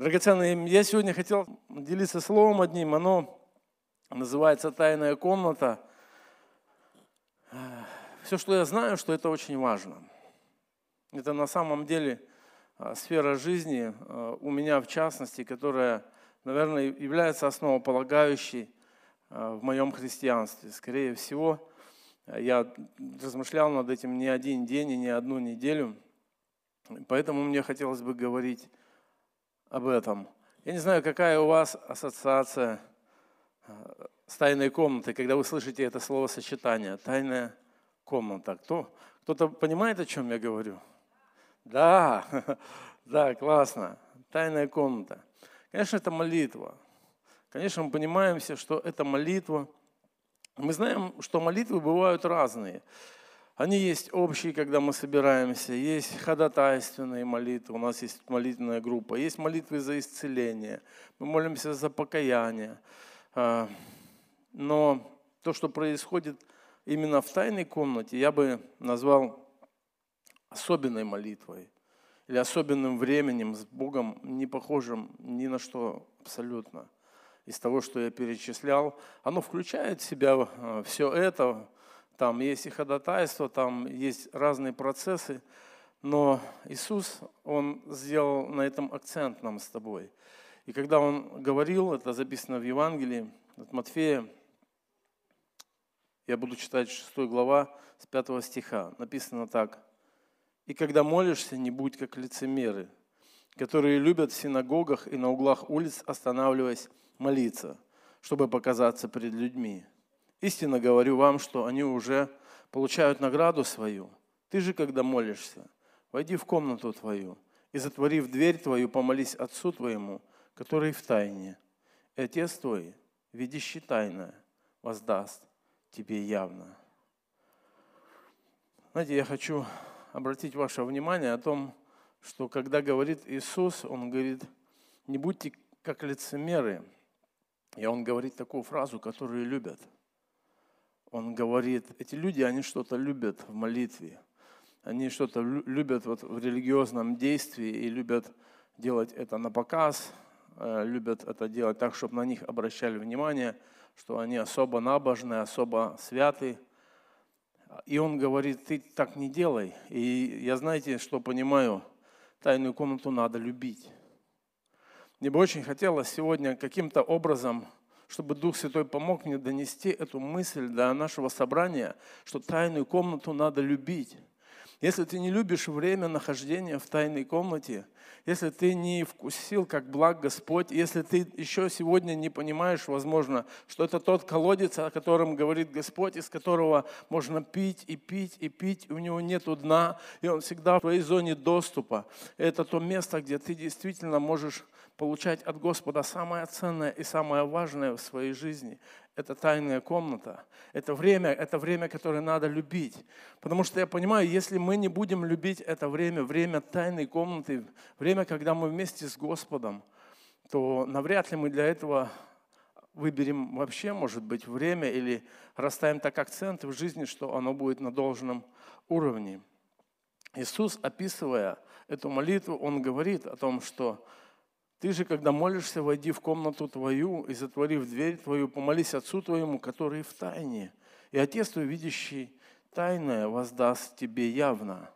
Драгоценные, я сегодня хотел делиться словом одним. Оно называется «Тайная комната». Все, что я знаю, что это очень важно. Это на самом деле а, сфера жизни, а, у меня в частности, которая, наверное, является основополагающей а, в моем христианстве. Скорее всего, я размышлял над этим не один день и не одну неделю, поэтому мне хотелось бы говорить об этом. Я не знаю, какая у вас ассоциация э, с тайной комнатой, когда вы слышите это словосочетание «тайная комната». Кто, кто-то понимает, о чем я говорю? Да, да, классно. Тайная комната. Конечно, это молитва. Конечно, мы понимаем все, что это молитва. Мы знаем, что молитвы бывают разные. Они есть общие, когда мы собираемся, есть ходатайственные молитвы, у нас есть молитвенная группа, есть молитвы за исцеление, мы молимся за покаяние. А, но то, что происходит именно в тайной комнате, я бы назвал особенной молитвой или особенным временем с Богом, не похожим ни на что абсолютно из того, что я перечислял. Оно включает в себя а, все это, там есть и ходатайство, там есть разные процессы, но Иисус, Он сделал на этом акцент нам с тобой. И когда Он говорил, это записано в Евангелии от Матфея, я буду читать 6 глава с 5 стиха, написано так. «И когда молишься, не будь как лицемеры, которые любят в синагогах и на углах улиц, останавливаясь, молиться, чтобы показаться пред людьми. Истинно говорю вам, что они уже получают награду свою. Ты же, когда молишься, войди в комнату твою и, затворив дверь твою, помолись Отцу твоему, который в тайне. И Отец твой, видящий тайное, воздаст тебе явно. Знаете, я хочу обратить ваше внимание о том, что когда говорит Иисус, Он говорит, не будьте как лицемеры. И Он говорит такую фразу, которую любят – он говорит, эти люди, они что-то любят в молитве, они что-то любят вот в религиозном действии и любят делать это на показ, э, любят это делать так, чтобы на них обращали внимание, что они особо набожные, особо святы. И он говорит, ты так не делай. И я знаете, что понимаю, тайную комнату надо любить. Мне бы очень хотелось сегодня каким-то образом чтобы Дух Святой помог мне донести эту мысль до нашего собрания, что тайную комнату надо любить. Если ты не любишь время нахождения в тайной комнате, если ты не вкусил, как благ Господь, если ты еще сегодня не понимаешь, возможно, что это тот колодец, о котором говорит Господь, из которого можно пить и пить и пить, у него нет дна, и он всегда в твоей зоне доступа. Это то место, где ты действительно можешь получать от Господа самое ценное и самое важное в своей жизни. Это тайная комната. Это время, это время, которое надо любить. Потому что я понимаю, если мы не будем любить это время, время тайной комнаты, время, когда мы вместе с Господом, то навряд ли мы для этого выберем вообще, может быть, время или расставим так акценты в жизни, что оно будет на должном уровне. Иисус, описывая эту молитву, Он говорит о том, что ты же, когда молишься, войди в комнату твою и, затворив дверь твою, помолись Отцу твоему, который в тайне. И Отец твой, видящий тайное, воздаст тебе явно.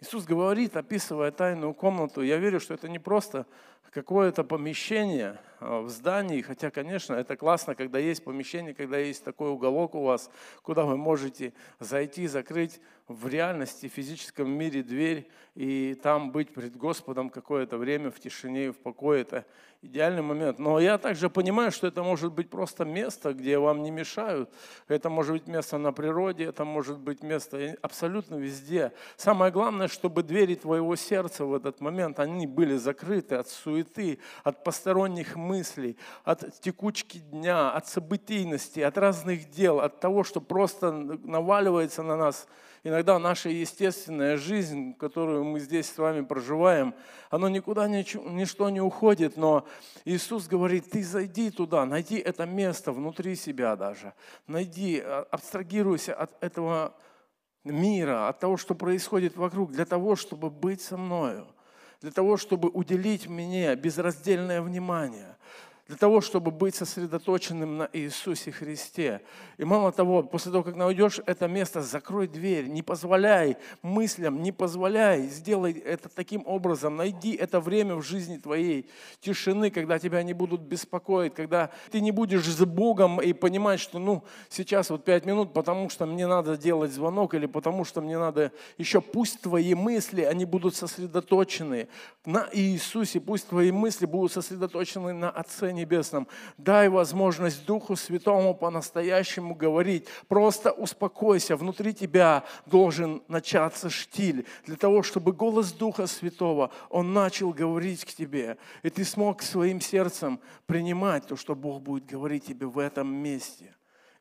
Иисус говорит, описывая тайную комнату, я верю, что это не просто какое-то помещение а, в здании, хотя, конечно, это классно, когда есть помещение, когда есть такой уголок у вас, куда вы можете зайти, закрыть в реальности, в физическом мире дверь и там быть пред Господом какое-то время в тишине и в покое. Это идеальный момент. Но я также понимаю, что это может быть просто место, где вам не мешают. Это может быть место на природе, это может быть место абсолютно везде. Самое главное, чтобы двери твоего сердца в этот момент, они были закрыты от суеты, от посторонних мыслей, от текучки дня, от событийности, от разных дел, от того, что просто наваливается на нас – иногда наша естественная жизнь, которую мы здесь с вами проживаем, она никуда ничто не уходит, но Иисус говорит, ты зайди туда, найди это место внутри себя даже, найди, а, абстрагируйся от этого мира, от того, что происходит вокруг, для того, чтобы быть со мною для того, чтобы уделить мне безраздельное внимание – для того, чтобы быть сосредоточенным на Иисусе Христе. И мало того, после того, как найдешь это место, закрой дверь, не позволяй мыслям, не позволяй, сделай это таким образом, найди это время в жизни твоей, тишины, когда тебя не будут беспокоить, когда ты не будешь с Богом и понимать, что ну сейчас вот пять минут, потому что мне надо делать звонок или потому что мне надо еще, пусть твои мысли, они будут сосредоточены на Иисусе, пусть твои мысли будут сосредоточены на Отце Небесном. Дай возможность Духу Святому по-настоящему говорить. Просто успокойся. Внутри тебя должен начаться штиль. Для того, чтобы голос Духа Святого, он начал говорить к тебе. И ты смог своим сердцем принимать то, что Бог будет говорить тебе в этом месте.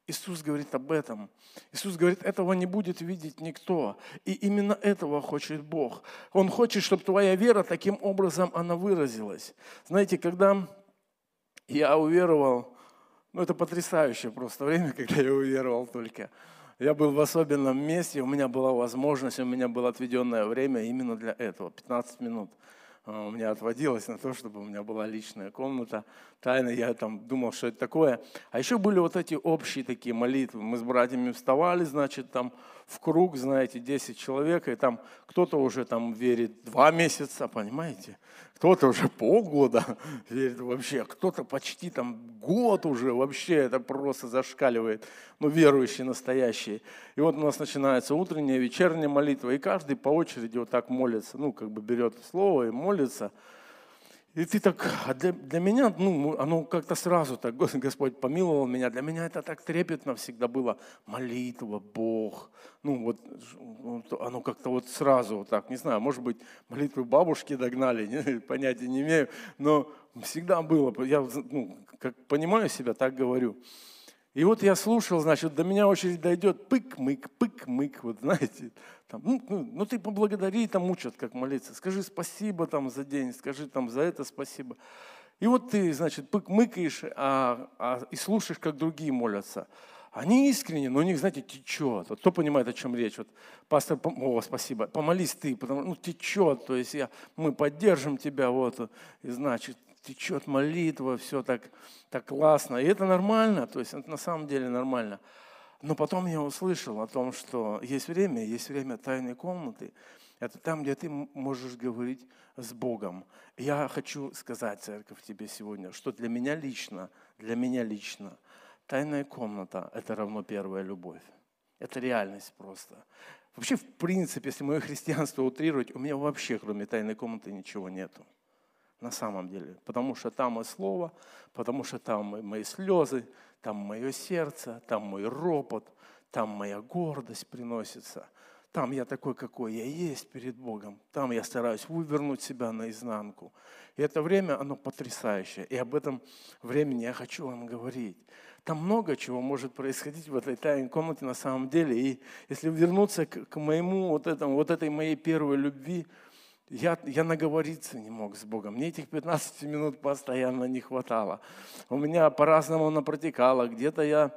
Иисус говорит об этом. Иисус говорит, этого не будет видеть никто. И именно этого хочет Бог. Он хочет, чтобы твоя вера таким образом она выразилась. Знаете, когда я уверовал, ну это потрясающее просто время, когда я уверовал только. Я был в особенном месте, у меня была возможность, у меня было отведенное время именно для этого, 15 минут а, у меня отводилось на то, чтобы у меня была личная комната. Тайно я там думал, что это такое. А еще были вот эти общие такие молитвы. Мы с братьями вставали, значит, там в круг, знаете, 10 человек, и там кто-то уже там верит два месяца, понимаете? кто-то уже полгода верит вообще, кто-то почти там год уже вообще, это просто зашкаливает, ну, верующие настоящие. И вот у нас начинается утренняя, вечерняя молитва, и каждый по очереди вот так молится, ну, как бы берет слово и молится – и ты так, а для, для меня, ну, оно как-то сразу так, Господь помиловал меня, для меня это так трепетно всегда было. Молитва, Бог, ну, вот оно как-то вот сразу вот так, не знаю, может быть, молитвы бабушки догнали, не, понятия не имею, но всегда было, я, ну, как понимаю себя, так говорю. И вот я слушал, значит, до меня очередь дойдет, пык-мык, пык-мык, вот знаете, там, ну, ну, ну ты поблагодари, там учат, как молиться, скажи спасибо там за день, скажи там за это спасибо. И вот ты, значит, пык-мыкаешь а, а, и слушаешь, как другие молятся. Они искренне, но у них, знаете, течет. Вот кто понимает, о чем речь? Вот пастор, о, спасибо, помолись ты, потому ну, течет, то есть я, мы поддержим тебя, вот, и значит, течет молитва, все так, так классно. И это нормально, то есть это на самом деле нормально. Но потом я услышал о том, что есть время, есть время тайной комнаты. Это там, где ты можешь говорить с Богом. Я хочу сказать, церковь, тебе сегодня, что для меня лично, для меня лично, тайная комната – это равно первая любовь. Это реальность просто. Вообще, в принципе, если мое христианство утрировать, у меня вообще, кроме тайной комнаты, ничего нету на самом деле. Потому что там и слово, потому что там и мои слезы, там мое сердце, там мой ропот, там моя гордость приносится. Там я такой, какой я есть перед Богом. Там я стараюсь вывернуть себя наизнанку. И это время, оно потрясающее. И об этом времени я хочу вам говорить. Там много чего может происходить в этой тайной комнате на самом деле. И если вернуться к, моему вот, этому, вот этой моей первой любви, я, я наговориться не мог с Богом. Мне этих 15 минут постоянно не хватало. У меня по-разному оно протекало. Где-то я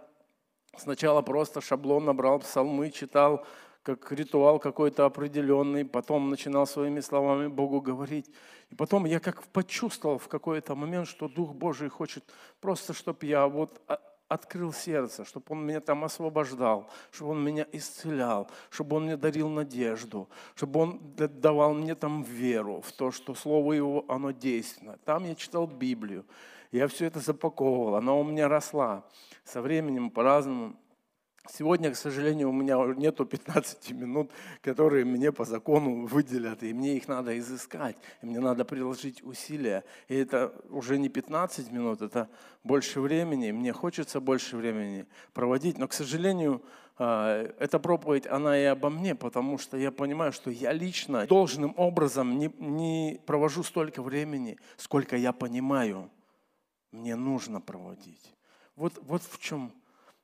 сначала просто шаблон набрал, псалмы читал, как ритуал какой-то определенный, потом начинал своими словами Богу говорить. И потом я как почувствовал в какой-то момент, что Дух Божий хочет просто, чтобы я вот открыл сердце, чтобы Он меня там освобождал, чтобы Он меня исцелял, чтобы Он мне дарил надежду, чтобы Он давал мне там веру в то, что Слово Его, оно действенно. Там я читал Библию, я все это запаковывал, она у меня росла. Со временем по-разному Сегодня, к сожалению, у меня нету 15 минут, которые мне по закону выделят, и мне их надо изыскать, и мне надо приложить усилия. И это уже не 15 минут, это больше времени, мне хочется больше времени проводить, но, к сожалению, а, эта проповедь, она и обо мне, потому что я понимаю, что я лично должным образом не, не провожу столько времени, сколько я понимаю, мне нужно проводить. Вот, вот, в чем,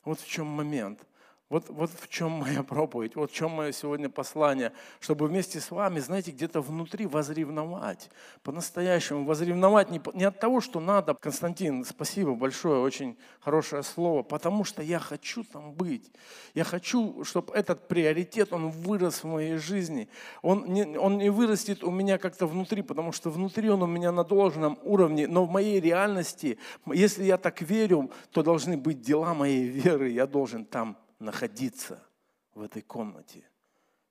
вот в чем момент – Вот, вот в чем моя проповедь, вот в чем мое сегодня послание, чтобы вместе с вами, знаете, где-то внутри возревновать, по-настоящему возревновать не, не от того, что надо. Константин, спасибо большое, очень хорошее слово, потому что я хочу там быть. Я хочу, чтобы этот приоритет, он вырос в моей жизни. Он не, он не вырастет у меня как-то внутри, потому что внутри он у меня на должном уровне, но в моей реальности, если я так верю, то должны быть дела моей веры, я должен там находиться в этой комнате.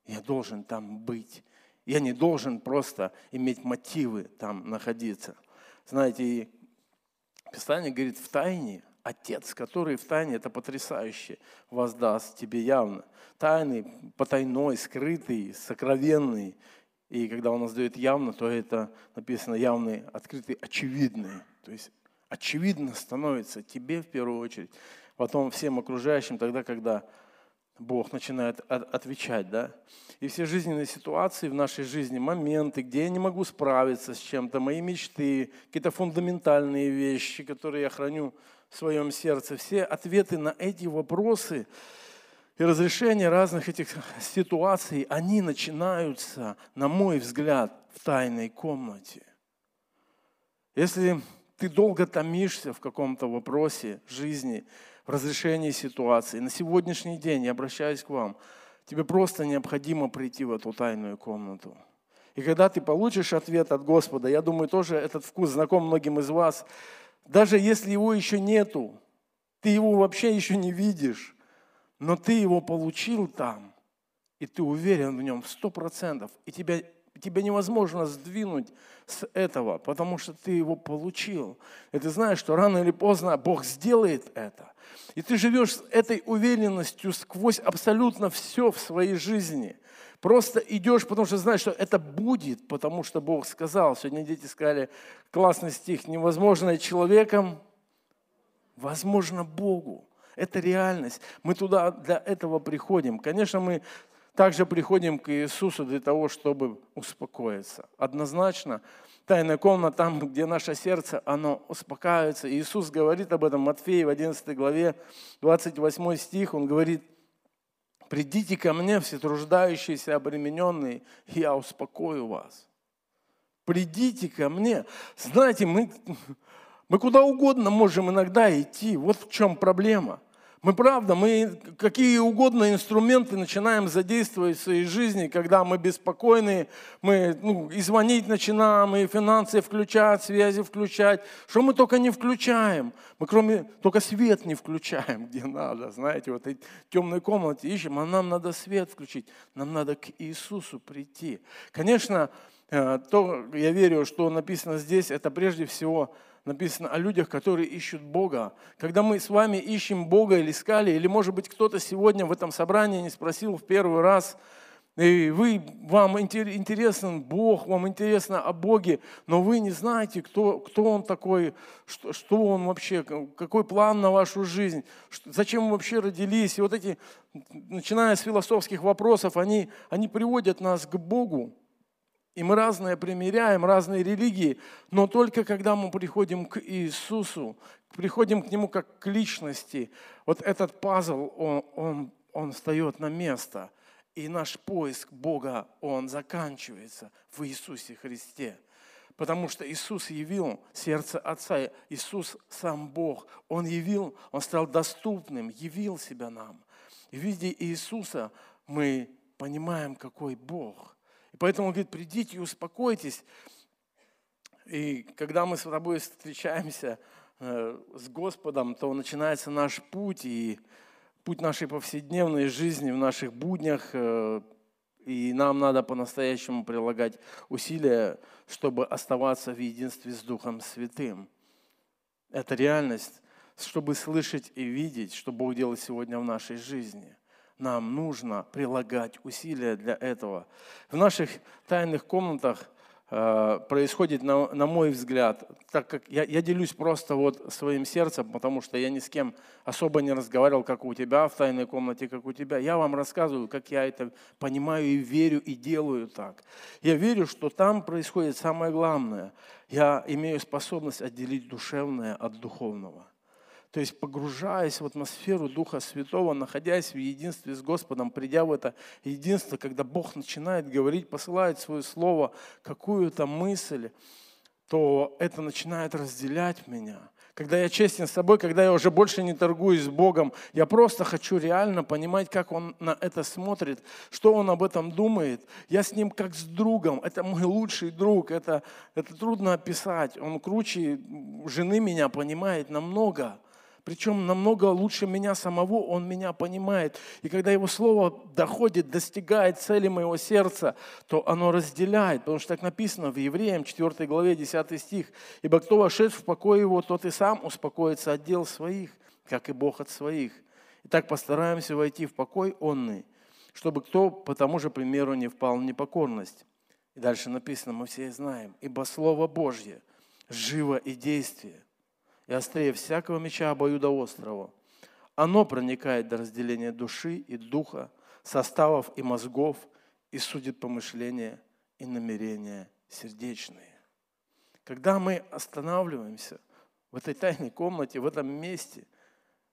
Я должен там быть. Я не должен просто иметь мотивы там находиться. Знаете, и Писание говорит, в тайне Отец, который в тайне, это потрясающе, воздаст тебе явно. Тайный, потайной, скрытый, сокровенный. И когда он нас дает явно, то это написано явный, открытый, очевидный. То есть очевидно становится тебе в первую очередь потом всем окружающим тогда, когда Бог начинает отвечать, да. И все жизненные ситуации в нашей жизни, моменты, где я не могу справиться с чем-то, мои мечты, какие-то фундаментальные вещи, которые я храню в своем сердце, все ответы на эти вопросы и разрешение разных этих ситуаций, они начинаются, на мой взгляд, в тайной комнате. Если ты долго томишься в каком-то вопросе жизни, в разрешении ситуации. На сегодняшний день я обращаюсь к вам. Тебе просто необходимо прийти в эту тайную комнату. И когда ты получишь ответ от Господа, я думаю, тоже этот вкус знаком многим из вас, даже если его еще нету, ты его вообще еще не видишь, но ты его получил там, и ты уверен в нем сто процентов, и тебя тебя невозможно сдвинуть с этого, потому что ты его получил. И ты знаешь, что рано или поздно Бог сделает это. И ты живешь с этой уверенностью сквозь абсолютно все в своей жизни. Просто идешь, потому что знаешь, что это будет, потому что Бог сказал. Сегодня дети сказали классный стих. Невозможное человеком, возможно Богу. Это реальность. Мы туда для этого приходим. Конечно, мы также приходим к Иисусу для того, чтобы успокоиться. Однозначно, тайная комната, там, где наше сердце, оно успокаивается. Иисус говорит об этом, Матфея в 11 главе, 28 стих, Он говорит, «Придите ко мне, все труждающиеся, обремененные, и я успокою вас». Придите ко мне. Знаете, мы, мы куда угодно можем иногда идти. Вот в чем проблема – мы правда, мы какие угодно инструменты начинаем задействовать в своей жизни, когда мы беспокойны, мы ну, и звонить начинаем, и финансы включать, связи включать. Что мы только не включаем? Мы кроме, только свет не включаем, где надо. Знаете, вот этой темной комнате ищем, а нам надо свет включить. Нам надо к Иисусу прийти. Конечно, э, то, я верю, что написано здесь, это прежде всего написано о людях, которые ищут Бога. Когда мы с вами ищем Бога или искали, или, может быть, кто-то сегодня в этом собрании не спросил в первый раз, и вы, вам интересен Бог, вам интересно о Боге, но вы не знаете, кто, кто Он такой, что, что Он вообще, какой план на вашу жизнь, зачем вы вообще родились. И вот эти, начиная с философских вопросов, они, они приводят нас к Богу. И мы разные примеряем, разные религии, но только когда мы приходим к Иисусу, приходим к Нему как к личности, вот этот пазл, он, он, он встает на место. И наш поиск Бога, он заканчивается в Иисусе Христе. Потому что Иисус явил сердце Отца, Иисус сам Бог. Он явил, Он стал доступным, явил себя нам. И в виде Иисуса мы понимаем, какой Бог – поэтому он говорит, придите и успокойтесь. И когда мы с тобой встречаемся э, с Господом, то начинается наш путь, и путь нашей повседневной жизни, в наших буднях, э, и нам надо по-настоящему прилагать усилия, чтобы оставаться в единстве с Духом Святым. Это реальность, чтобы слышать и видеть, что Бог делает сегодня в нашей жизни нам нужно прилагать усилия для этого. В наших тайных комнатах э, происходит, на, на мой взгляд, так как я, я делюсь просто вот своим сердцем, потому что я ни с кем особо не разговаривал, как у тебя в тайной комнате, как у тебя. Я вам рассказываю, как я это понимаю и верю, и делаю так. Я верю, что там происходит самое главное. Я имею способность отделить душевное от духовного. То есть погружаясь в атмосферу Духа Святого, находясь в единстве с Господом, придя в это единство, когда Бог начинает говорить, посылает свое слово, какую-то мысль, то это начинает разделять меня. Когда я честен с собой, когда я уже больше не торгуюсь с Богом, я просто хочу реально понимать, как Он на это смотрит, что Он об этом думает. Я с Ним как с другом, это мой лучший друг, это, это трудно описать. Он круче жены меня понимает намного причем намного лучше меня самого, он меня понимает. И когда его слово доходит, достигает цели моего сердца, то оно разделяет, потому что так написано в Евреям 4 главе 10 стих. «Ибо кто вошед в покой его, тот и сам успокоится от дел своих, как и Бог от своих. Итак, постараемся войти в покой онный, чтобы кто по тому же примеру не впал в непокорность». И дальше написано, мы все знаем, «Ибо Слово Божье живо и действие, и острее всякого меча обоюдоострого. Оно проникает до разделения души и духа, составов и мозгов, и судит помышления и намерения сердечные. Когда мы останавливаемся в этой тайной комнате, в этом месте,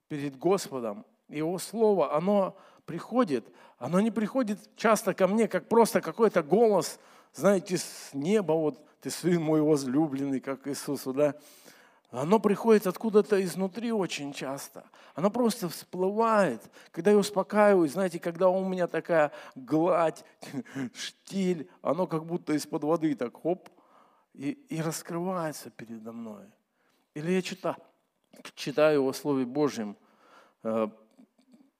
перед Господом, Его Слово, оно приходит, оно не приходит часто ко мне, как просто какой-то голос, знаете, с неба, вот, ты сын мой возлюбленный, как Иисусу, да, оно приходит откуда-то изнутри очень часто. Оно просто всплывает. Когда я успокаиваюсь, знаете, когда у меня такая гладь, штиль, оно как будто из-под воды так хоп, и, и раскрывается передо мной. Или я читаю, читаю о Слове Божьем, э,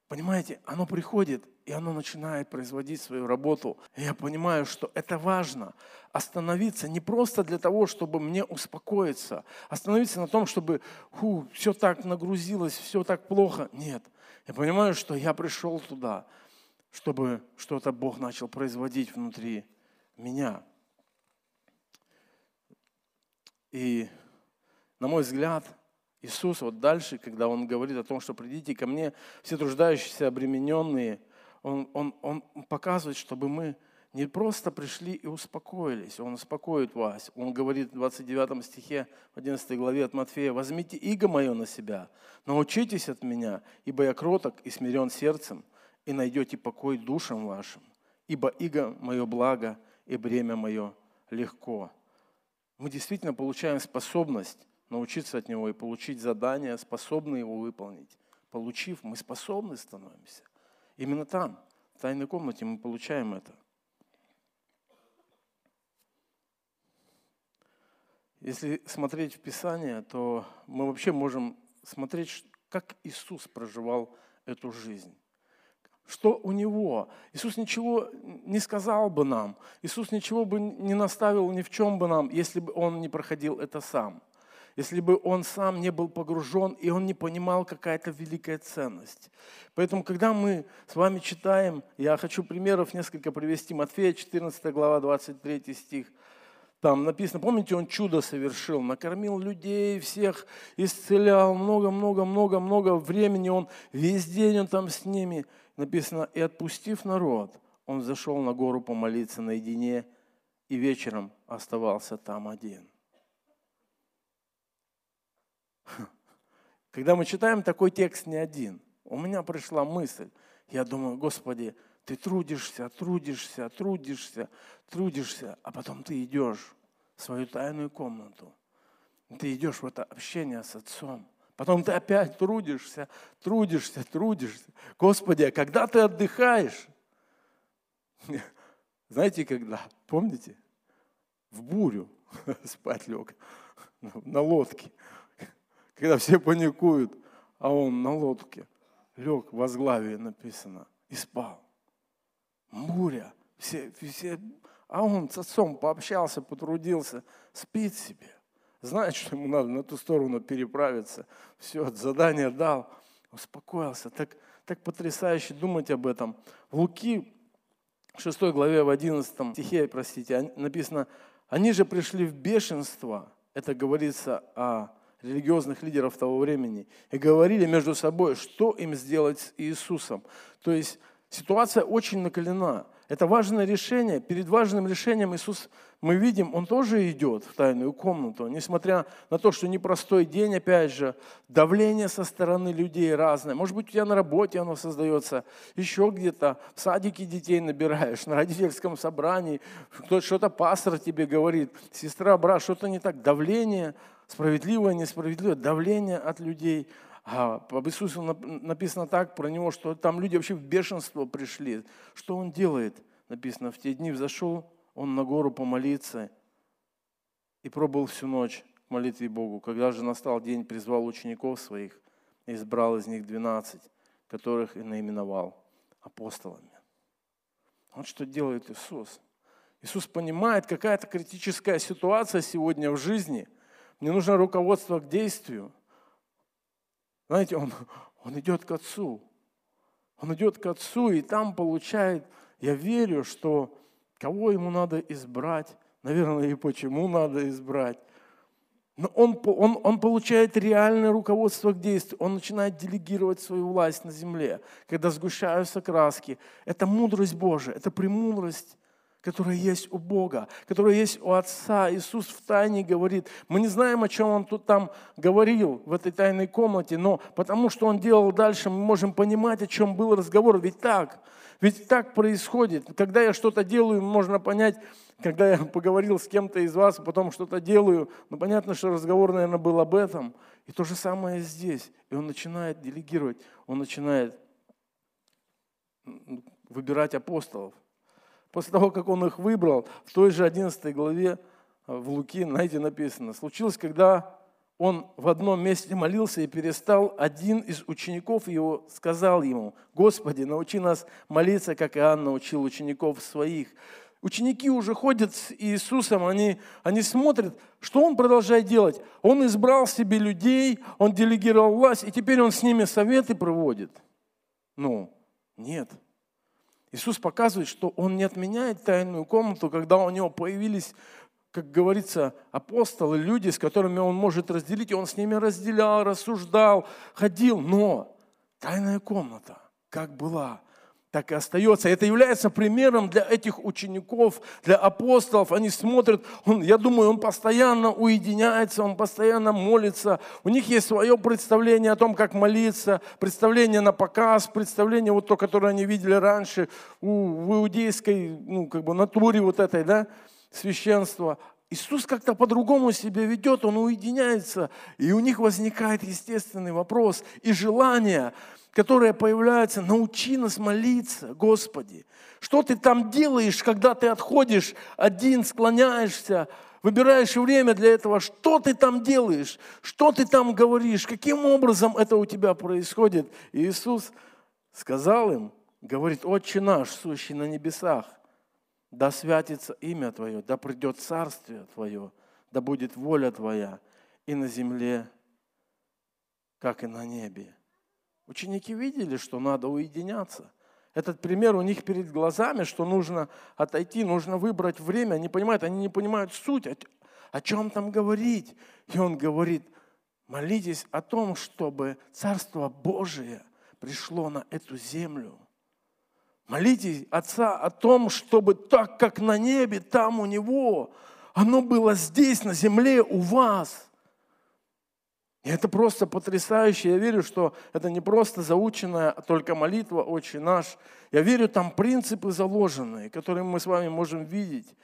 понимаете, оно приходит, и оно начинает производить свою работу. И я понимаю, что это важно. Остановиться не просто для того, чтобы мне успокоиться, остановиться на том, чтобы фу, все так нагрузилось, все так плохо. Нет. Я понимаю, что я пришел туда, чтобы что-то Бог начал производить внутри меня. И, на мой взгляд, Иисус вот дальше, когда Он говорит о том, что придите ко мне, все труждающиеся, обремененные – он, он, он показывает, чтобы мы не просто пришли и успокоились. Он успокоит вас. Он говорит в 29 стихе, в 11 главе от Матфея, «Возьмите иго мое на себя, научитесь от меня, ибо я кроток и смирен сердцем, и найдете покой душам вашим, ибо иго мое благо, и бремя мое легко». Мы действительно получаем способность научиться от него и получить задание, способные его выполнить. Получив, мы способны становимся. Именно там, в тайной комнате, мы получаем это. Если смотреть в Писание, то мы вообще можем смотреть, как Иисус проживал эту жизнь. Что у него? Иисус ничего не сказал бы нам. Иисус ничего бы не наставил ни в чем бы нам, если бы Он не проходил это сам если бы он сам не был погружен, и он не понимал, какая-то великая ценность. Поэтому, когда мы с вами читаем, я хочу примеров несколько привести. Матфея 14 глава, 23 стих. Там написано, помните, он чудо совершил, накормил людей, всех исцелял, много-много-много-много времени он, весь день он там с ними. Написано, и отпустив народ, он зашел на гору помолиться наедине, и вечером оставался там один. Когда мы читаем такой текст не один, у меня пришла мысль. Я думаю, Господи, ты трудишься, трудишься, трудишься, трудишься, а потом ты идешь в свою тайную комнату. Ты идешь в это общение с Отцом. Потом ты опять трудишься, трудишься, трудишься. Господи, а когда ты отдыхаешь? Знаете, когда? Помните? В бурю спать лег на лодке когда все паникуют, а он на лодке лег в возглавии написано и спал. Буря, все, все, а он с отцом пообщался, потрудился, спит себе. Знает, что ему надо на ту сторону переправиться. Все, задание дал, успокоился. Так, так потрясающе думать об этом. В Луки 6 главе, в 11 стихе, простите, написано, они же пришли в бешенство. Это говорится о религиозных лидеров того времени и говорили между собой, что им сделать с Иисусом. То есть ситуация очень накалена. Это важное решение. Перед важным решением Иисус, мы видим, Он тоже идет в тайную комнату. Несмотря на то, что непростой день, опять же, давление со стороны людей разное. Может быть, у тебя на работе оно создается, еще где-то, в садике детей набираешь, на родительском собрании, кто-то что-то пастор тебе говорит, сестра, брат, что-то не так. Давление, справедливое, несправедливое, давление от людей – а об Иисусе написано так про него, что там люди вообще в бешенство пришли. Что он делает? Написано, в те дни взошел он на гору помолиться и пробыл всю ночь в молитве Богу. Когда же настал день, призвал учеников своих и избрал из них двенадцать, которых и наименовал апостолами. Вот что делает Иисус. Иисус понимает, какая-то критическая ситуация сегодня в жизни. Мне нужно руководство к действию – знаете, он, он идет к Отцу. Он идет к Отцу и там получает, я верю, что кого ему надо избрать, наверное, и почему надо избрать. Но он, он, он получает реальное руководство к действию. Он начинает делегировать свою власть на земле, когда сгущаются краски. Это мудрость Божия, это премудрость которая есть у Бога, которая есть у Отца. Иисус в тайне говорит. Мы не знаем, о чем Он тут там говорил в этой тайной комнате, но потому что Он делал дальше, мы можем понимать, о чем был разговор. Ведь так, ведь так происходит. Когда я что-то делаю, можно понять, когда я поговорил с кем-то из вас, потом что-то делаю, ну понятно, что разговор, наверное, был об этом. И то же самое здесь. И он начинает делегировать, он начинает выбирать апостолов. После того, как он их выбрал, в той же 11 главе э, в Луки, знаете, написано, случилось, когда он в одном месте молился и перестал, один из учеников его сказал ему, «Господи, научи нас молиться, как Иоанн научил учеников своих». Ученики уже ходят с Иисусом, они, они смотрят, что Он продолжает делать. Он избрал себе людей, Он делегировал власть, и теперь Он с ними советы проводит. Ну, нет. Иисус показывает, что Он не отменяет тайную комнату, когда у Него появились, как говорится, апостолы, люди, с которыми Он может разделить, и Он с ними разделял, рассуждал, ходил. Но тайная комната, как была, так и остается. Это является примером для этих учеников, для апостолов. Они смотрят, он, я думаю, он постоянно уединяется, он постоянно молится. У них есть свое представление о том, как молиться, представление на показ, представление вот то, которое они видели раньше у, в иудейской ну, как бы натуре вот этой, да, священства. Иисус как-то по-другому себя ведет, он уединяется, и у них возникает естественный вопрос и желание – которая появляется, научи нас молиться, Господи. Что ты там делаешь, когда ты отходишь один, склоняешься, выбираешь время для этого, что ты там делаешь, что ты там говоришь, каким образом это у тебя происходит. И Иисус сказал им, говорит, Отче наш, сущий на небесах, да святится имя Твое, да придет царствие Твое, да будет воля Твоя и на земле, как и на небе. Ученики видели, что надо уединяться. Этот пример у них перед глазами, что нужно отойти, нужно выбрать время. Они понимают, они не понимают суть, о, чем там говорить. И он говорит, молитесь о том, чтобы Царство Божие пришло на эту землю. Молитесь Отца о том, чтобы так, как на небе, там у Него, оно было здесь, на земле, у вас – и это просто потрясающе. Я верю, что это не просто заученная только молитва «Отче наш». Я верю, там принципы заложенные, которые мы с вами можем видеть.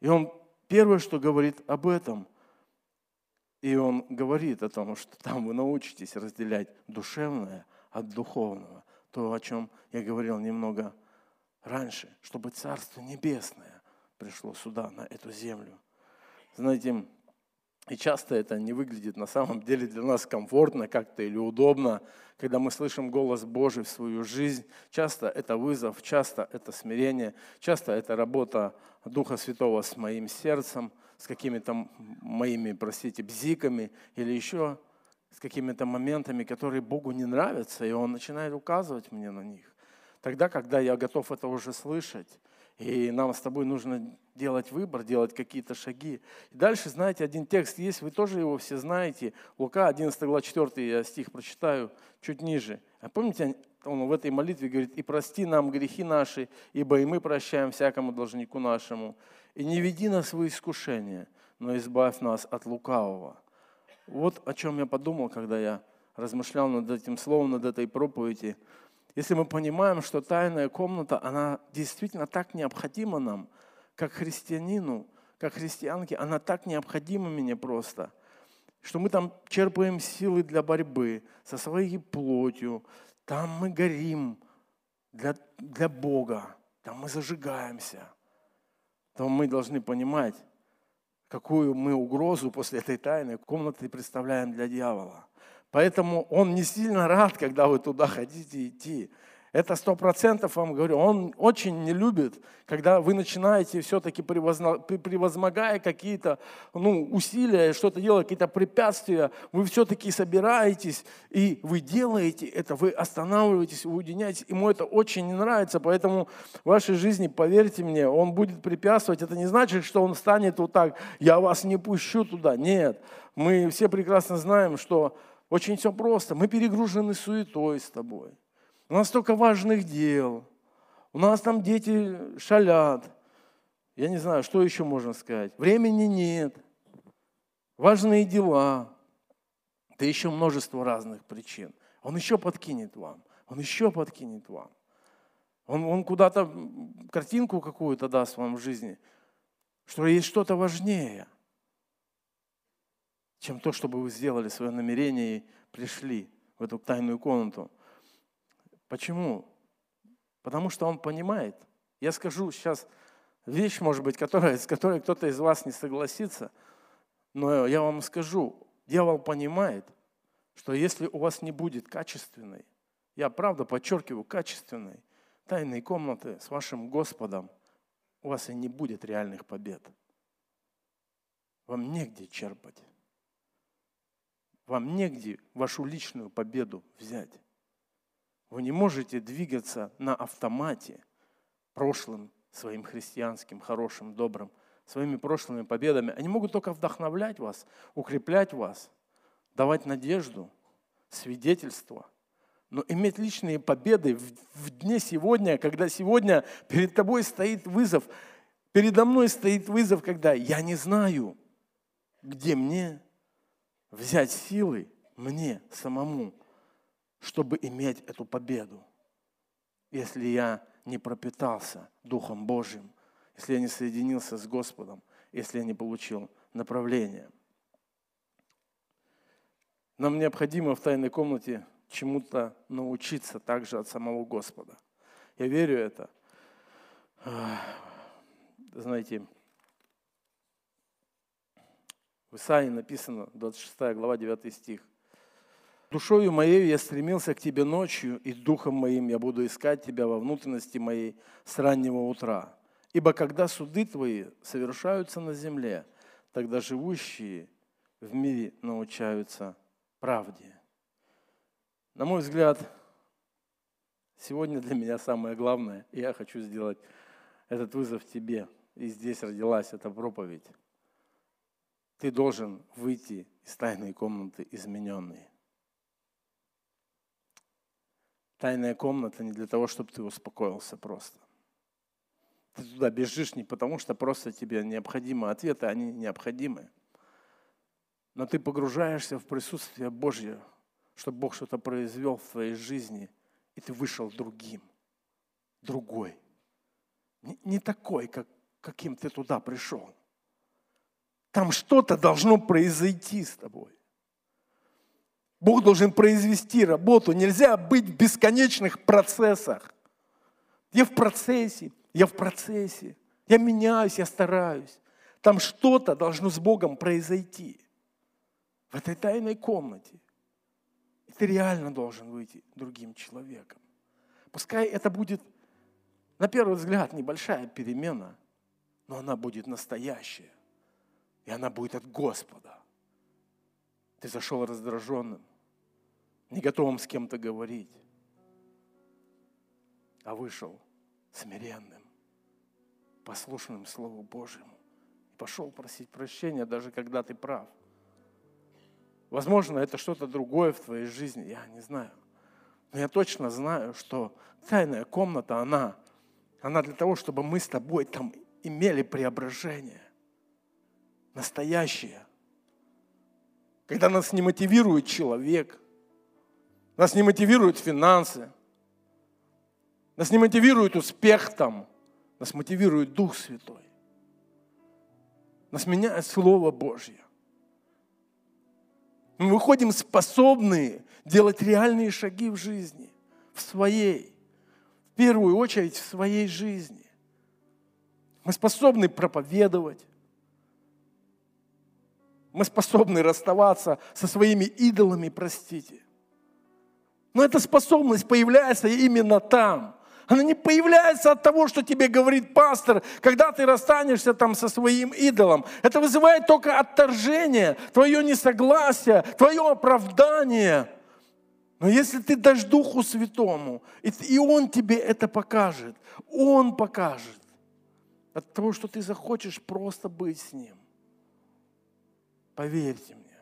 И он первое, что говорит об этом. И он говорит о том, что там вы научитесь разделять душевное от духовного. То, о чем я говорил немного раньше, чтобы Царство Небесное пришло сюда, на эту землю. Знаете, и часто это не выглядит на самом деле для нас комфортно как-то или удобно, когда мы слышим голос Божий в свою жизнь. Часто это вызов, часто это смирение, часто это работа Духа Святого с моим сердцем, с какими-то моими, простите, бзиками или еще с какими-то моментами, которые Богу не нравятся, и Он начинает указывать мне на них. Тогда, когда я готов это уже слышать, И нам с тобой нужно делать выбор, делать какие-то шаги. И дальше, знаете, один текст есть, вы тоже его все знаете. Лука, 11 глава, 4 я стих прочитаю чуть ниже. А помните, он в этой молитве говорит, «И прости нам грехи наши, ибо и мы прощаем всякому должнику нашему. И не веди нас в искушение, но избавь нас от лукавого». Вот о чем я подумал, когда я размышлял над этим словом, над этой проповедью. Если мы понимаем, что тайная комната, она действительно так необходима нам – как христианину, как христианке, она так необходима мне просто, что мы там черпаем силы для борьбы со своей плотью, там мы горим для, для Бога, там мы зажигаемся. То мы должны понимать, какую мы угрозу после этой тайной комнаты представляем для дьявола. Поэтому он не сильно рад, когда вы туда хотите идти. Это сто процентов вам говорю. Он очень не любит, когда вы начинаете все-таки превозмогая какие-то ну, усилия, что-то делать, какие-то препятствия, вы все-таки собираетесь, и вы делаете это, вы останавливаетесь, вы уединяетесь. Ему это очень не нравится, поэтому в вашей жизни, поверьте мне, он будет препятствовать. Это не значит, что он станет вот так, я вас не пущу туда. Нет, мы все прекрасно знаем, что очень все просто. Мы перегружены суетой с тобой. У нас столько важных дел. У нас там дети шалят. Я не знаю, что еще можно сказать. Времени нет. Важные дела. Да еще множество разных причин. Он еще подкинет вам. Он еще подкинет вам. Он, он куда-то картинку какую-то даст вам в жизни, что есть что-то важнее, чем то, чтобы вы сделали свое намерение и пришли в эту тайную комнату. Почему? Потому что он понимает. Я скажу сейчас вещь, может быть, которая, с которой кто-то из вас не согласится, но я вам скажу, дьявол понимает, что если у вас не будет качественной, я правда подчеркиваю, качественной тайной комнаты с вашим Господом, у вас и не будет реальных побед. Вам негде черпать. Вам негде вашу личную победу взять. Вы не можете двигаться на автомате прошлым своим христианским, хорошим, добрым, своими прошлыми победами. Они могут только вдохновлять вас, укреплять вас, давать надежду, свидетельство. Но иметь личные победы в, в дне сегодня, когда сегодня перед тобой стоит вызов, передо мной стоит вызов, когда я не знаю, где мне взять силы, мне самому, чтобы иметь эту победу. Если я не пропитался Духом Божьим, если я не соединился с Господом, если я не получил направление. Нам необходимо в тайной комнате чему-то научиться также от самого Господа. Я верю это. Знаете, в Исаии написано, 26 глава, 9 стих. Душою моей я стремился к Тебе ночью, и духом моим я буду искать Тебя во внутренности моей с раннего утра. Ибо когда суды Твои совершаются на земле, тогда живущие в мире научаются правде. На мой взгляд, сегодня для меня самое главное, я хочу сделать этот вызов тебе, и здесь родилась эта проповедь. Ты должен выйти из тайной комнаты измененный. Тайная комната не для того, чтобы ты успокоился просто. Ты туда бежишь не потому, что просто тебе необходимы ответы, они необходимы. Но ты погружаешься в присутствие Божье, чтобы Бог что-то произвел в твоей жизни, и ты вышел другим, другой. Не, такой, как, каким ты туда пришел. Там что-то должно произойти с тобой. Бог должен произвести работу. Нельзя быть в бесконечных процессах. Я в процессе, я в процессе. Я меняюсь, я стараюсь. Там что-то должно с Богом произойти. В этой тайной комнате. И ты реально должен выйти другим человеком. Пускай это будет, на первый взгляд, небольшая перемена, но она будет настоящая. И она будет от Господа. Ты зашел раздраженным, не готовым с кем-то говорить, а вышел смиренным, послушным Слову Божьему. И пошел просить прощения, даже когда ты прав. Возможно, это что-то другое в твоей жизни, я не знаю. Но я точно знаю, что тайная комната, она, она для того, чтобы мы с тобой там имели преображение. Настоящее. Когда нас не мотивирует человек, нас не мотивируют финансы, нас не мотивирует успех там, нас мотивирует Дух Святой. Нас меняет Слово Божье. Мы выходим способные делать реальные шаги в жизни, в своей, в первую очередь в своей жизни. Мы способны проповедовать. Мы способны расставаться со своими идолами, простите. Но эта способность появляется именно там. Она не появляется от того, что тебе говорит пастор, когда ты расстанешься там со своим идолом. Это вызывает только отторжение, твое несогласие, твое оправдание. Но если ты дашь Духу Святому, и Он тебе это покажет, Он покажет, от того, что ты захочешь просто быть с Ним. Поверьте мне.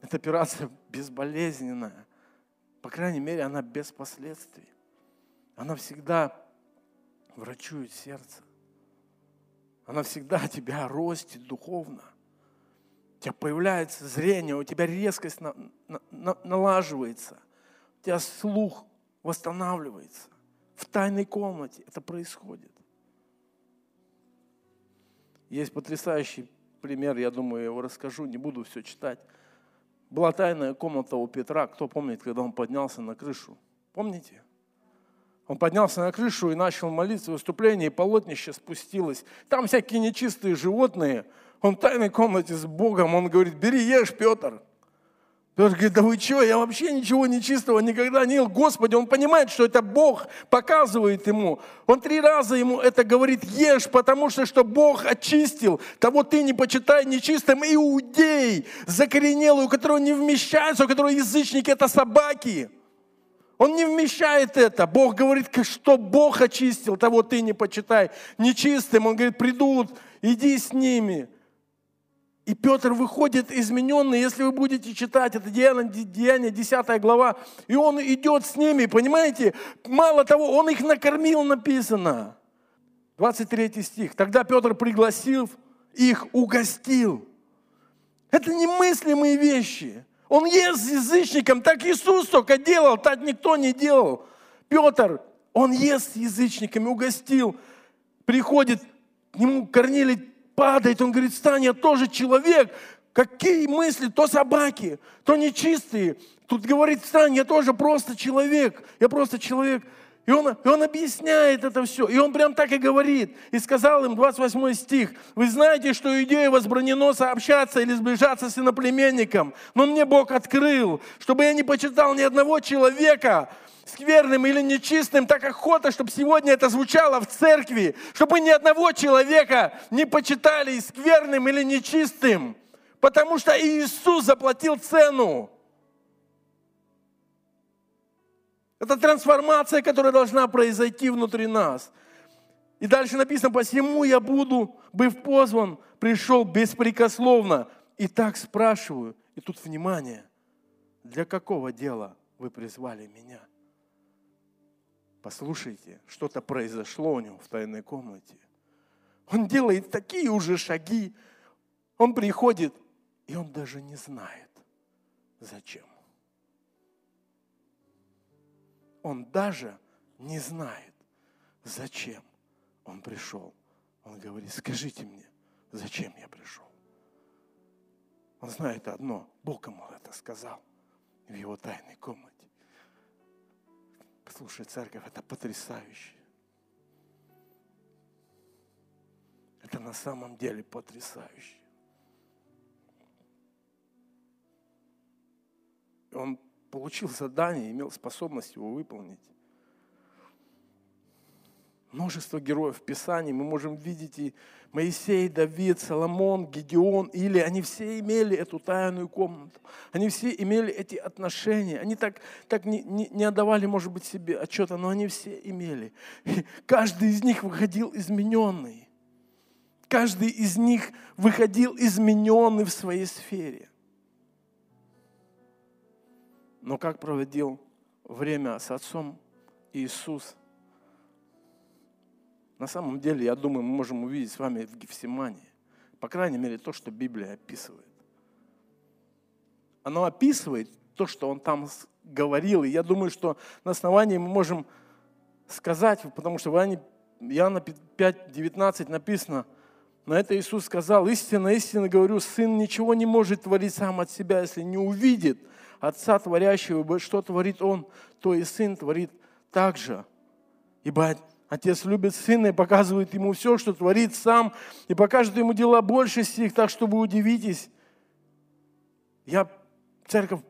Эта операция безболезненная. По крайней мере, она без последствий. Она всегда врачует сердце. Она всегда тебя ростит духовно. У тебя появляется зрение, у тебя резкость на, на, на, налаживается. У тебя слух восстанавливается. В тайной комнате это происходит. Есть потрясающий пример, я думаю, я его расскажу, не буду все читать. Была тайная комната у Петра. Кто помнит, когда он поднялся на крышу? Помните? Он поднялся на крышу и начал молиться, выступление, и полотнище спустилось. Там всякие нечистые животные. Он в тайной комнате с Богом, он говорит, бери, ешь, Петр. Петр говорит, да вы что, я вообще ничего нечистого никогда не ел. Господи, он понимает, что это Бог показывает ему. Он три раза ему это говорит, ешь, потому что, что Бог очистил. Того ты не почитай нечистым. Иудей, закоренелый, у которого не вмещается, у которого язычники это собаки. Он не вмещает это. Бог говорит, что Бог очистил, того ты не почитай нечистым. Он говорит, придут, иди с ними. И Петр выходит измененный, если вы будете читать, это Деяние, Деяние 10 глава, и он идет с ними, понимаете? Мало того, он их накормил, написано. 23 стих. Тогда Петр, пригласил их, угостил. Это немыслимые вещи. Он ест с язычником, так Иисус только делал, так никто не делал. Петр, он ест с язычниками, угостил. Приходит к нему Корнилий падает, он говорит, стань, я тоже человек. Какие мысли? То собаки, то нечистые. Тут говорит, стань, я тоже просто человек. Я просто человек. И он, и он объясняет это все. И он прям так и говорит. И сказал им, 28 стих, «Вы знаете, что идее возбранено сообщаться или сближаться с иноплеменником, но мне Бог открыл, чтобы я не почитал ни одного человека, скверным или нечистым, так охота, чтобы сегодня это звучало в церкви, чтобы ни одного человека не почитали скверным или нечистым, потому что Иисус заплатил цену. Это трансформация, которая должна произойти внутри нас. И дальше написано, посему я буду, быв позван, пришел беспрекословно. И так спрашиваю, и тут внимание, для какого дела вы призвали меня? Послушайте, что-то произошло у него в тайной комнате. Он делает такие уже шаги. Он приходит, и он даже не знает, зачем. Он даже не знает, зачем он пришел. Он говорит, скажите мне, зачем я пришел. Он знает одно, Бог ему это сказал в его тайной комнате. Послушай, церковь, это потрясающе. Это на самом деле потрясающе. Он получил задание, имел способность его выполнить. Множество героев в Писании. Мы можем видеть и Моисей, Давид, Соломон, Гедеон, или они все имели эту тайную комнату. Они все имели эти отношения. Они так, так не, не, не отдавали, может быть, себе отчета, но они все имели. И каждый из них выходил измененный. Каждый из них выходил измененный в своей сфере. Но как проводил время с Отцом Иисус – на самом деле, я думаю, мы можем увидеть с вами в Гефсимании. По крайней мере, то, что Библия описывает. Оно описывает то, что он там говорил. И я думаю, что на основании мы можем сказать, потому что в Иоанна 5, 19 написано, на это Иисус сказал, истинно, истинно говорю, Сын ничего не может творить сам от себя, если не увидит Отца Творящего, что творит Он, то и Сын творит так же. Ибо Отец любит Сына и показывает Ему все, что творит Сам, и покажет Ему дела больше стих, так что вы удивитесь. Я, церковь,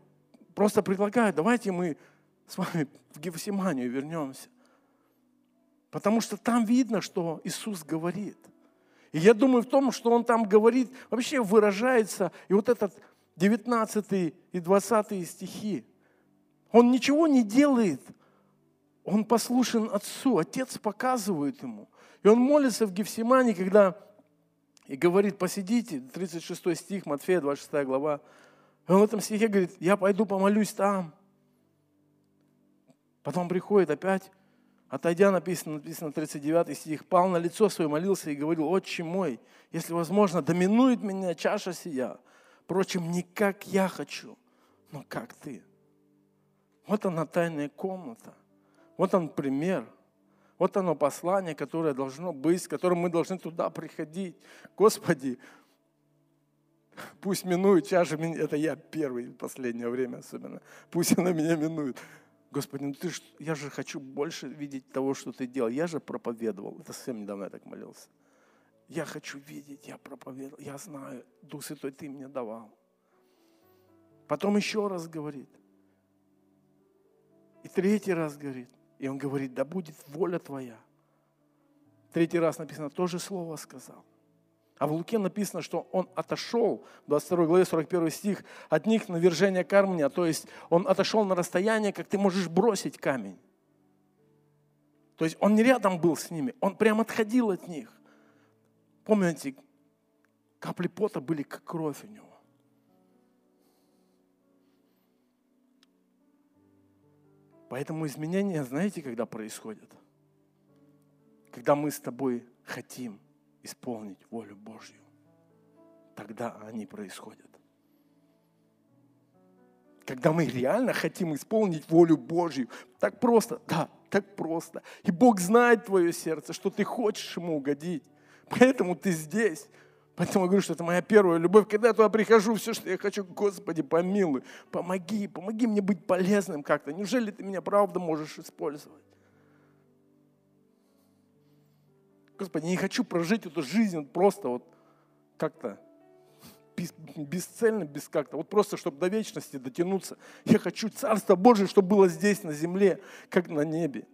просто предлагаю, давайте мы с вами в Гефсиманию вернемся. Потому что там видно, что Иисус говорит. И я думаю, в том, что Он там говорит, вообще выражается, и вот этот 19 и 20 стихи, Он ничего не делает – он послушен Отцу, Отец показывает ему. И он молится в Гефсимане, когда и говорит, посидите, 36 стих, Матфея, 26 глава. И он в этом стихе говорит, я пойду помолюсь там. Потом приходит опять, отойдя, написано, написано 39 стих, пал на лицо свое, молился и говорил, Отче мой, если возможно, доминует меня чаша сия. Впрочем, не как я хочу, но как ты. Вот она тайная комната – вот он пример. Вот оно послание, которое должно быть, с которым мы должны туда приходить. Господи, пусть минует чаша меня, это я первый в последнее время особенно, пусть она меня минует. Господи, ну ты ж, я же хочу больше видеть того, что ты делал. Я же проповедовал, это совсем недавно я так молился. Я хочу видеть, я проповедовал, я знаю, Дух Святой ты мне давал. Потом еще раз говорит. И третий раз говорит. И он говорит, да будет воля твоя. Третий раз написано, то же слово сказал. А в Луке написано, что он отошел, в 22 главе 41 стих, от них на вержение камня, то есть он отошел на расстояние, как ты можешь бросить камень. То есть он не рядом был с ними, он прям отходил от них. Помните, капли пота были как кровь у него. Поэтому изменения, знаете, когда происходят? Когда мы с тобой хотим исполнить волю Божью, тогда они происходят. Когда мы реально хотим исполнить волю Божью, так просто, да, так просто. И Бог знает твое сердце, что ты хочешь Ему угодить. Поэтому ты здесь. Поэтому я говорю, что это моя первая любовь. Когда я туда прихожу, все, что я хочу, Господи, помилуй, помоги, помоги мне быть полезным как-то. Неужели ты меня правда можешь использовать? Господи, не хочу прожить эту жизнь просто вот как-то бесцельно, без как-то, вот просто, чтобы до вечности дотянуться. Я хочу Царство Божие, чтобы было здесь, на земле, как на небе.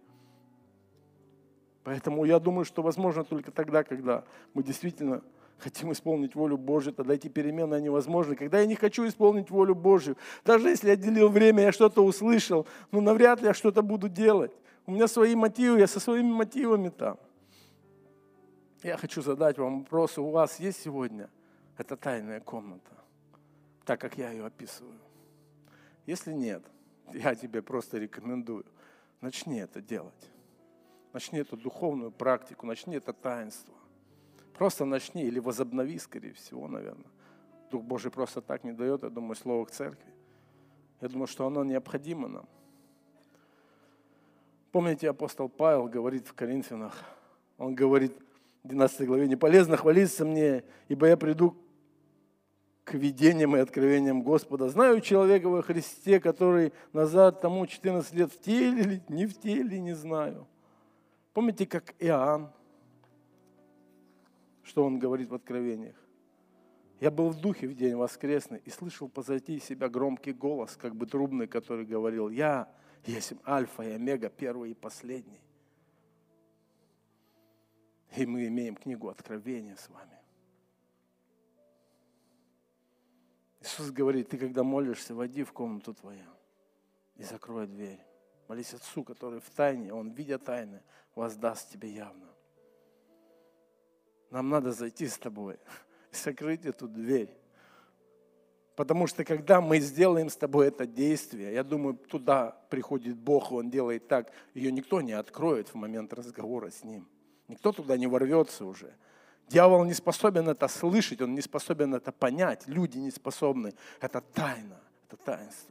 Поэтому я думаю, что возможно только тогда, когда мы действительно хотим исполнить волю Божью, тогда эти перемены невозможны. Когда я не хочу исполнить волю Божью, даже если я делил время, я что-то услышал, ну навряд ли я что-то буду делать. У меня свои мотивы, я со своими мотивами там. Я хочу задать вам вопрос, у вас есть сегодня эта тайная комната, так как я ее описываю? Если нет, я тебе просто рекомендую, начни это делать. Начни эту духовную практику, начни это таинство. Просто начни или возобнови, скорее всего, наверное. Дух Божий просто так не дает, я думаю, слово к церкви. Я думаю, что оно необходимо нам. Помните, апостол Павел говорит в Коринфянах, он говорит в 12 главе, «Не полезно хвалиться мне, ибо я приду к видениям и откровениям Господа. Знаю человека во Христе, который назад тому 14 лет в теле или не в теле, не знаю». Помните, как Иоанн что он говорит в откровениях. Я был в духе в день воскресный и слышал позади себя громкий голос, как бы трубный, который говорил, я есть Альфа и Омега, первый и последний. И мы имеем книгу Откровения с вами. Иисус говорит, ты когда молишься, войди в комнату твою и закрой дверь. Молись Отцу, который в тайне, Он, видя тайны, воздаст тебе явно. Нам надо зайти с тобой и закрыть эту дверь. Потому что когда мы сделаем с тобой это действие, я думаю, туда приходит Бог, и Он делает так, ее никто не откроет в момент разговора с Ним. Никто туда не ворвется уже. Дьявол не способен это слышать, он не способен это понять. Люди не способны. Это тайна, это таинство.